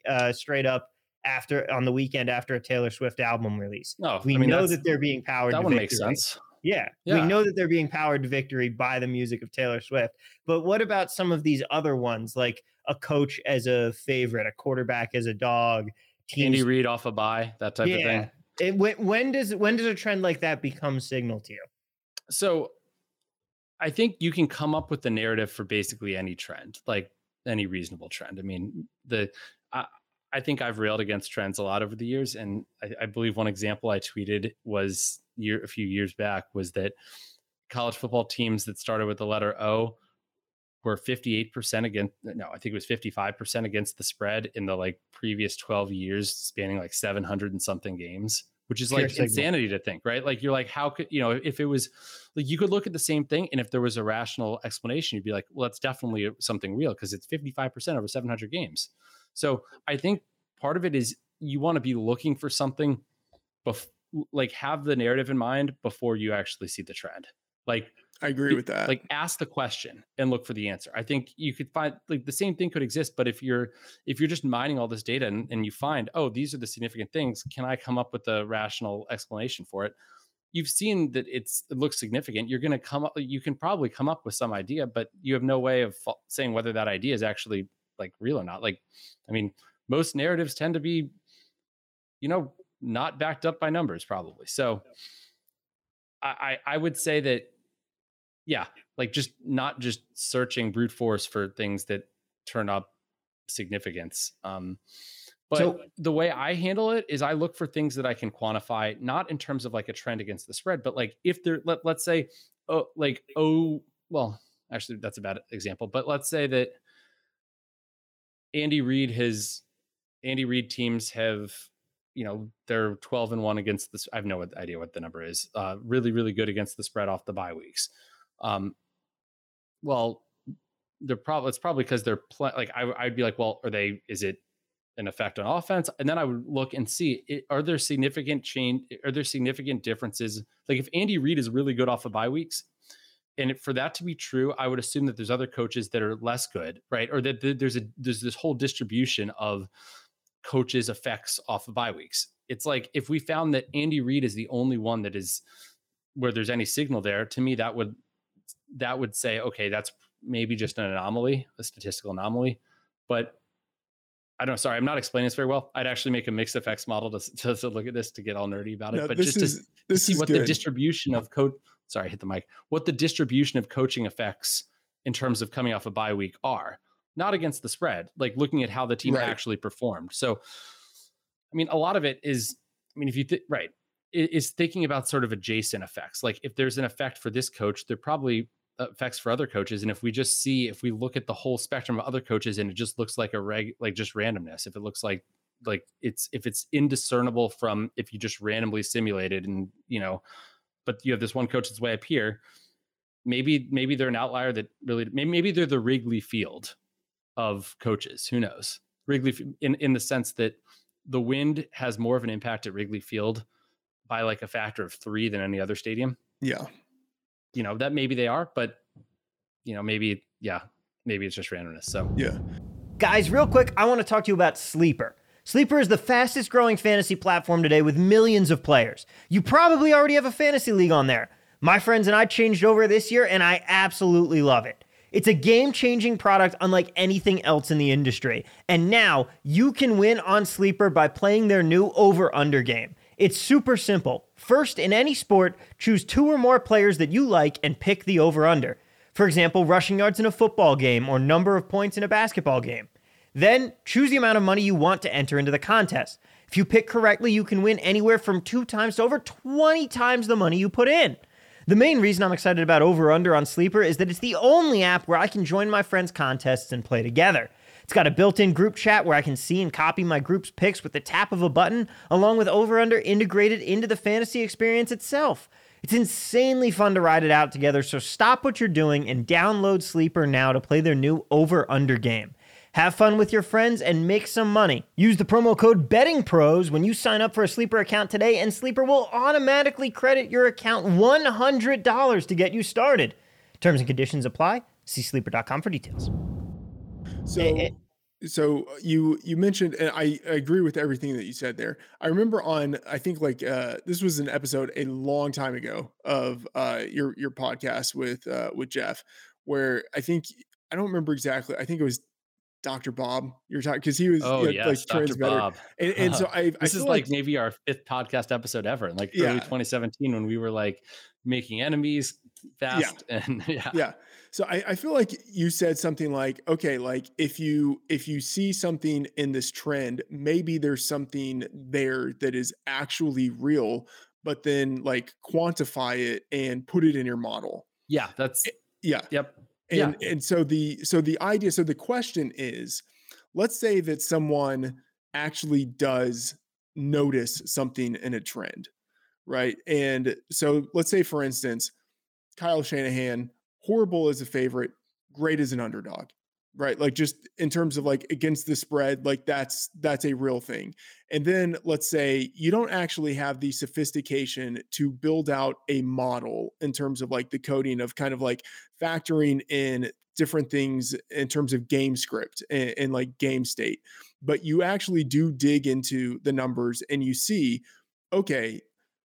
uh, straight up after on the weekend after a Taylor Swift album release. No, We I mean know that they're being powered. that one makes sense. Yeah, Yeah. we know that they're being powered to victory by the music of Taylor Swift. But what about some of these other ones, like a coach as a favorite, a quarterback as a dog, Andy? Reid off a bye, that type of thing. It, when, when does when does a trend like that become signal to you? So I think you can come up with the narrative for basically any trend, like any reasonable trend. I mean, the I, think I've railed against trends a lot over the years, and I, I believe one example I tweeted was year a few years back was that college football teams that started with the letter O were 58% against no, I think it was 55% against the spread in the like previous 12 years spanning like 700 and something games, which is Pure like signal. insanity to think, right? Like you're like how could, you know, if it was like you could look at the same thing and if there was a rational explanation you'd be like, well that's definitely something real because it's 55% over 700 games. So, I think part of it is you want to be looking for something bef- like have the narrative in mind before you actually see the trend. Like I agree with that. like ask the question and look for the answer i think you could find like the same thing could exist but if you're if you're just mining all this data and, and you find oh these are the significant things can i come up with a rational explanation for it you've seen that it's it looks significant you're going to come up you can probably come up with some idea but you have no way of saying whether that idea is actually like real or not like i mean most narratives tend to be you know not backed up by numbers probably so i i, I would say that yeah like just not just searching brute force for things that turn up significance um but So- the way i handle it is i look for things that i can quantify not in terms of like a trend against the spread but like if there let, let's say oh like oh well actually that's a bad example but let's say that Andy Reid has Andy Reid teams have you know they're 12 and 1 against this i have no idea what the number is uh really really good against the spread off the bye weeks. Um well they're probably it's probably because they're like I, i'd be like well are they is it an effect on offense? And then i would look and see it, are there significant change are there significant differences? Like if andy reid is really good off of bye weeks and for that to be true i would assume that there's other coaches that are less good right or that there's a there's this whole distribution of coaches' effects off of bye weeks. It's like if we found that Andy Reid is the only one that is where there's any signal there, to me that would that would say, okay, that's maybe just an anomaly, a statistical anomaly. But I don't. Sorry, I'm not explaining this very well. I'd actually make a mixed effects model to, to, to look at this to get all nerdy about it. No, but just is, to, to see what good. the distribution of coach. Sorry, hit the mic. What the distribution of coaching effects in terms of coming off a bye week are not against the spread, like looking at how the team right. actually performed. So, I mean, a lot of it is, I mean, if you think, right, is thinking about sort of adjacent effects. Like if there's an effect for this coach, there probably effects for other coaches. And if we just see, if we look at the whole spectrum of other coaches and it just looks like a reg, like just randomness, if it looks like, like it's, if it's indiscernible from if you just randomly simulated and, you know, but you have this one coach that's way up here, maybe, maybe they're an outlier that really, maybe, maybe they're the Wrigley field of coaches. Who knows? Wrigley, in in the sense that the wind has more of an impact at Wrigley Field by like a factor of three than any other stadium. Yeah, you know that maybe they are, but you know maybe yeah, maybe it's just randomness. So yeah, guys, real quick, I want to talk to you about Sleeper. Sleeper is the fastest growing fantasy platform today with millions of players. You probably already have a fantasy league on there. My friends and I changed over this year, and I absolutely love it. It's a game changing product unlike anything else in the industry. And now you can win on Sleeper by playing their new over under game. It's super simple. First, in any sport, choose two or more players that you like and pick the over under. For example, rushing yards in a football game or number of points in a basketball game. Then, choose the amount of money you want to enter into the contest. If you pick correctly, you can win anywhere from two times to over 20 times the money you put in. The main reason I'm excited about Over Under on Sleeper is that it's the only app where I can join my friends' contests and play together. It's got a built in group chat where I can see and copy my group's picks with the tap of a button, along with Over Under integrated into the fantasy experience itself. It's insanely fun to ride it out together, so stop what you're doing and download Sleeper now to play their new Over Under game. Have fun with your friends and make some money. Use the promo code Betting Pros when you sign up for a Sleeper account today, and Sleeper will automatically credit your account $100 to get you started. Terms and conditions apply. See sleeper.com for details. So, eh, eh. so you you mentioned, and I, I agree with everything that you said there. I remember on, I think like uh, this was an episode a long time ago of uh, your your podcast with uh, with Jeff, where I think I don't remember exactly. I think it was Dr. Bob. You're talking because he was oh yeah, like Dr. Bob. And, and so I this I is like, like, maybe our fifth podcast episode ever, like yeah. early 2017 when we were like making enemies fast yeah. and yeah. Yeah. So I, I feel like you said something like, okay, like if you if you see something in this trend, maybe there's something there that is actually real, but then like quantify it and put it in your model. Yeah, that's eh, yeah. Yep. And yeah. and so the so the idea so the question is let's say that someone actually does notice something in a trend, right? And so let's say for instance Kyle Shanahan horrible as a favorite, great as an underdog right like just in terms of like against the spread like that's that's a real thing. And then let's say you don't actually have the sophistication to build out a model in terms of like the coding of kind of like factoring in different things in terms of game script and, and like game state. But you actually do dig into the numbers and you see okay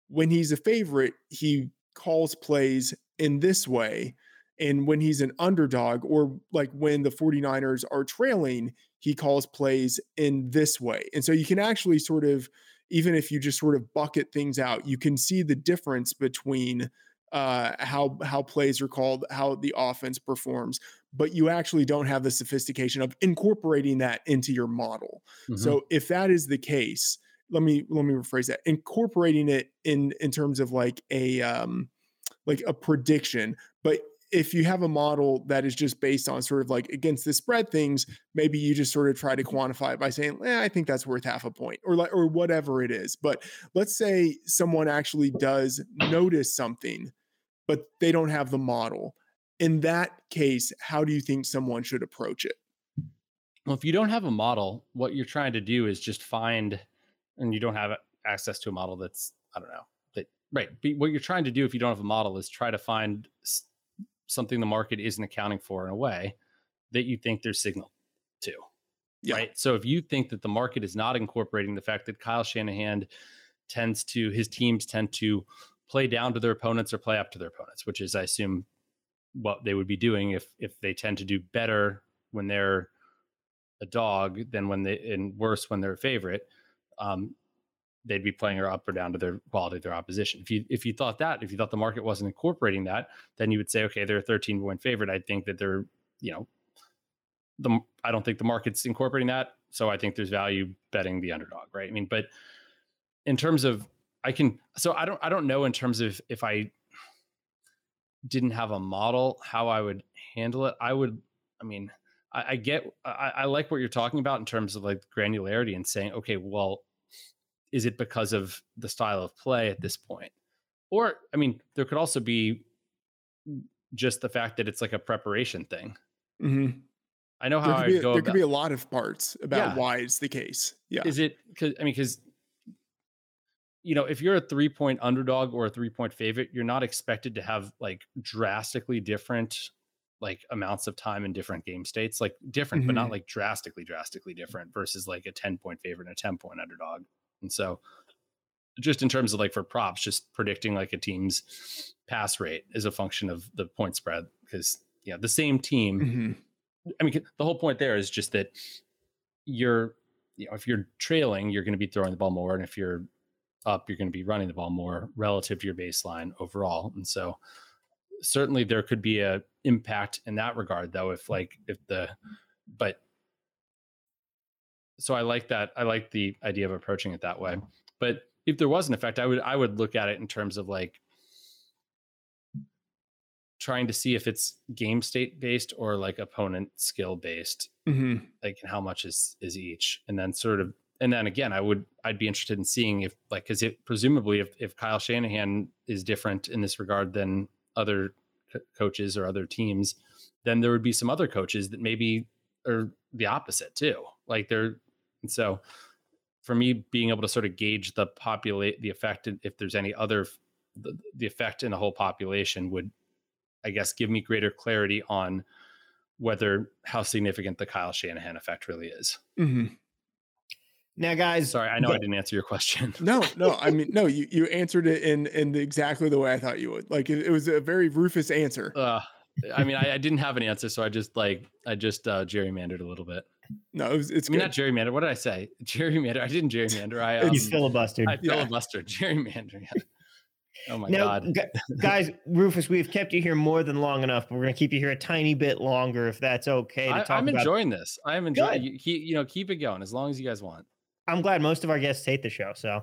when he's a favorite he calls plays in this way and when he's an underdog, or like when the 49ers are trailing, he calls plays in this way. And so you can actually sort of, even if you just sort of bucket things out, you can see the difference between uh, how how plays are called, how the offense performs, but you actually don't have the sophistication of incorporating that into your model. Mm-hmm. So if that is the case, let me let me rephrase that. Incorporating it in in terms of like a um like a prediction, but if you have a model that is just based on sort of like against the spread things, maybe you just sort of try to quantify it by saying, eh, I think that's worth half a point or like or whatever it is. But let's say someone actually does notice something, but they don't have the model. In that case, how do you think someone should approach it? Well, if you don't have a model, what you're trying to do is just find, and you don't have access to a model that's, I don't know, that, right. But what you're trying to do if you don't have a model is try to find something the market isn't accounting for in a way that you think there's signal to. Yeah. Right. So if you think that the market is not incorporating the fact that Kyle Shanahan tends to, his teams tend to play down to their opponents or play up to their opponents, which is, I assume, what they would be doing if if they tend to do better when they're a dog than when they and worse when they're a favorite. Um, they'd be playing her up or down to their quality of their opposition. If you if you thought that, if you thought the market wasn't incorporating that, then you would say, okay, they're a 13 point favorite. I think that they're, you know, the I don't think the market's incorporating that. So I think there's value betting the underdog, right? I mean, but in terms of I can so I don't I don't know in terms of if I didn't have a model how I would handle it. I would I mean, I, I get I, I like what you're talking about in terms of like granularity and saying, okay, well, is it because of the style of play at this point? Or, I mean, there could also be just the fact that it's like a preparation thing. Mm-hmm. I know how there I go. There about, could be a lot of parts about yeah. why it's the case. Yeah. Is it because, I mean, because, you know, if you're a three point underdog or a three point favorite, you're not expected to have like drastically different like amounts of time in different game states, like different, mm-hmm. but not mm-hmm. like drastically, drastically different versus like a 10 point favorite and a 10 point underdog. And so just in terms of like for props, just predicting like a team's pass rate is a function of the point spread because yeah, the same team. Mm-hmm. I mean, the whole point there is just that you're, you know, if you're trailing, you're going to be throwing the ball more, and if you're up, you're going to be running the ball more relative to your baseline overall. And so, certainly, there could be a impact in that regard, though. If like if the, but so I like that. I like the idea of approaching it that way. But if there was an effect, I would I would look at it in terms of like trying to see if it's game state based or like opponent skill based. Mm-hmm. Like how much is is each, and then sort of and then again, I would I'd be interested in seeing if like because it presumably if if Kyle Shanahan is different in this regard than other co- coaches or other teams, then there would be some other coaches that maybe are the opposite too. Like they're and so for me, being able to sort of gauge the populate the effect, if there's any other, the, the effect in the whole population would, I guess, give me greater clarity on whether how significant the Kyle Shanahan effect really is. Mm-hmm. Now, guys, sorry, I know I didn't answer your question. no, no, I mean, no, you you answered it in in the, exactly the way I thought you would. Like it, it was a very Rufus answer. Uh, I mean, I, I, didn't have an answer, so I just like I just uh, gerrymandered a little bit. No, it was, it's I mean, not gerrymander. What did I say? Gerrymander. I didn't gerrymander. I um, he's filibustered. I filibustered. Yeah. Gerrymander. Yeah. Oh my now, god, guys, Rufus, we've kept you here more than long enough. But we're going to keep you here a tiny bit longer, if that's okay. To I, am enjoying this. I am enjoying. You, he, you know, keep it going as long as you guys want. I'm glad most of our guests hate the show. So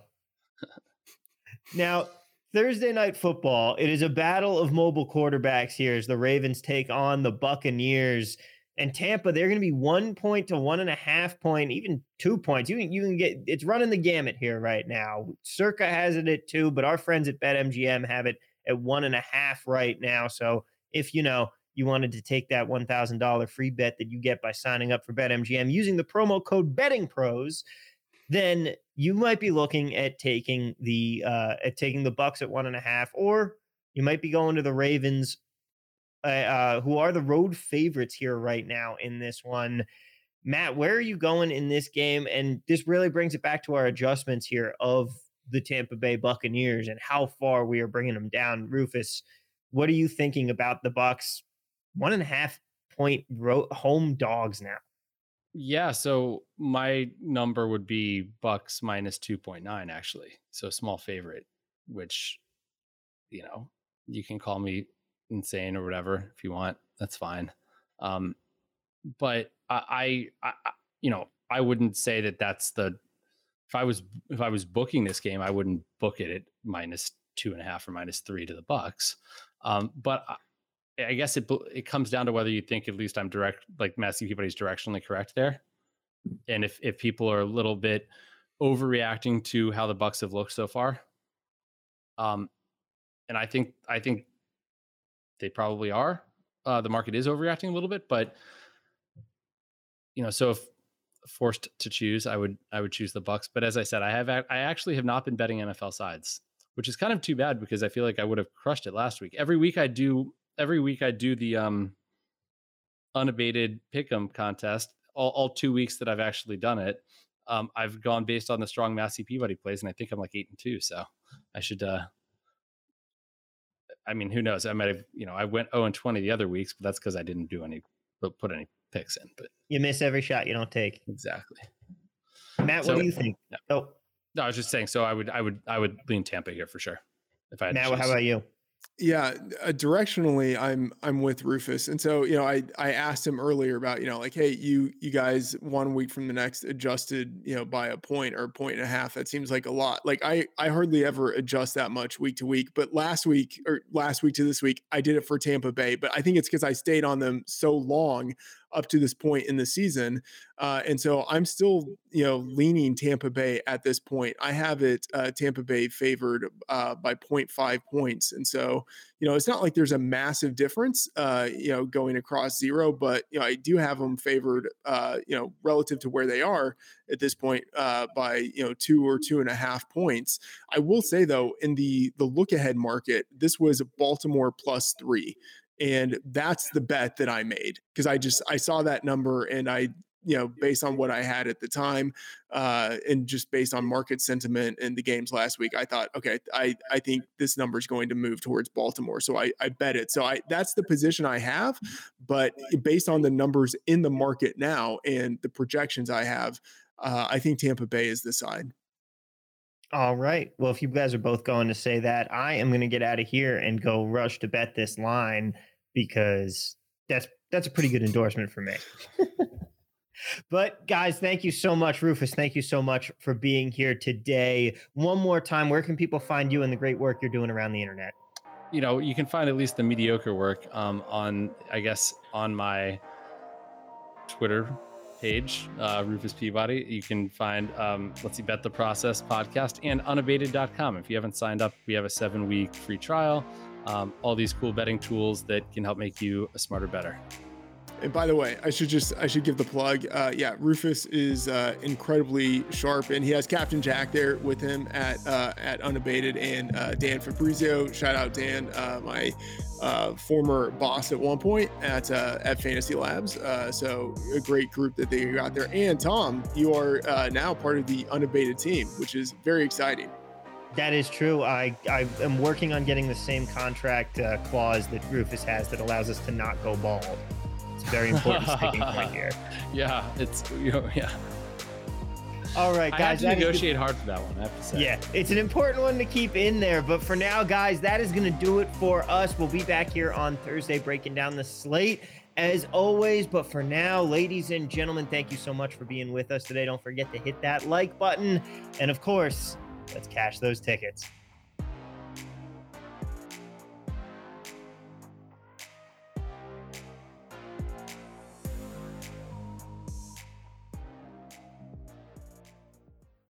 now Thursday night football. It is a battle of mobile quarterbacks here as the Ravens take on the Buccaneers and Tampa, they're going to be one point to one and a half point, even two points. You can you can get it's running the gamut here right now. Circa has it at two, but our friends at BetMGM have it at one and a half right now. So if you know you wanted to take that one thousand dollar free bet that you get by signing up for BetMGM using the promo code Betting Pros, then you might be looking at taking the uh, at taking the Bucks at one and a half, or you might be going to the Ravens uh, uh, who are the road favorites here right now in this one. Matt, where are you going in this game? And this really brings it back to our adjustments here of the Tampa Bay Buccaneers and how far we are bringing them down. Rufus, what are you thinking about the Bucks? One and a half point ro- home dogs now. Yeah, so my number would be Bucks minus 2.9 actually. So small favorite, which you know, you can call me insane or whatever if you want that's fine. Um but I, I i you know i wouldn't say that that's the if i was if i was booking this game i wouldn't book it at minus two and a half or minus three to the bucks. Um but I guess it it comes down to whether you think at least I'm direct, like Massey Peabody's directionally correct there, and if if people are a little bit overreacting to how the Bucks have looked so far, um, and I think I think they probably are. Uh, the market is overreacting a little bit, but you know, so if forced to choose, I would I would choose the Bucks. But as I said, I have I actually have not been betting NFL sides, which is kind of too bad because I feel like I would have crushed it last week. Every week I do every week I do the um unabated pick'em contest. All, all two weeks that I've actually done it, um, I've gone based on the strong Massey Peabody plays, and I think I'm like eight and two. So I should. uh I mean, who knows? I might have, you know, I went 0 and 20 the other weeks, but that's because I didn't do any, put any picks in. But you miss every shot you don't take. Exactly. Matt, so, what do you think? No. Oh, no, I was just saying. So I would, I would, I would lean Tampa here for sure. If I had Matt, how about you? Yeah, uh, directionally, I'm I'm with Rufus, and so you know, I I asked him earlier about you know like, hey, you you guys one week from the next adjusted you know by a point or a point and a half. That seems like a lot. Like I I hardly ever adjust that much week to week, but last week or last week to this week, I did it for Tampa Bay. But I think it's because I stayed on them so long up to this point in the season. Uh, and so I'm still, you know, leaning Tampa Bay at this point. I have it uh, Tampa Bay favored uh, by 0.5 points. And so, you know, it's not like there's a massive difference, uh, you know, going across zero, but, you know, I do have them favored, uh, you know, relative to where they are at this point uh, by, you know, two or two and a half points. I will say, though, in the the look ahead market, this was Baltimore plus three and that's the bet that i made because i just i saw that number and i you know based on what i had at the time uh and just based on market sentiment in the games last week i thought okay i i think this number is going to move towards baltimore. So i i bet it. So i that's the position i have but based on the numbers in the market now and the projections i have uh, i think tampa bay is the side all right. Well, if you guys are both going to say that, I am going to get out of here and go rush to bet this line because that's that's a pretty good endorsement for me. but guys, thank you so much, Rufus. Thank you so much for being here today. One more time, where can people find you and the great work you're doing around the internet? You know, you can find at least the mediocre work um, on, I guess, on my Twitter page, uh, Rufus Peabody. You can find, um, let's see, Bet the Process podcast and unabated.com. If you haven't signed up, we have a seven week free trial. Um, all these cool betting tools that can help make you a smarter better. And by the way, I should just I should give the plug. Uh, yeah, Rufus is uh, incredibly sharp, and he has Captain Jack there with him at uh, at Unabated, and uh, Dan Fabrizio. Shout out Dan, uh, my uh, former boss at one point at at Fantasy Labs. so a great group that they got there. And Tom, you are now part of the Unabated team, which is very exciting. That is true. I, I am working on getting the same contract clause that Rufus has that allows us to not go bald. It's very important sticking point here. Yeah, it's you know, yeah. All right, guys. I have to negotiate hard for that one. I have to say. Yeah, it's an important one to keep in there. But for now, guys, that is going to do it for us. We'll be back here on Thursday breaking down the slate as always. But for now, ladies and gentlemen, thank you so much for being with us today. Don't forget to hit that like button. And of course, let's cash those tickets.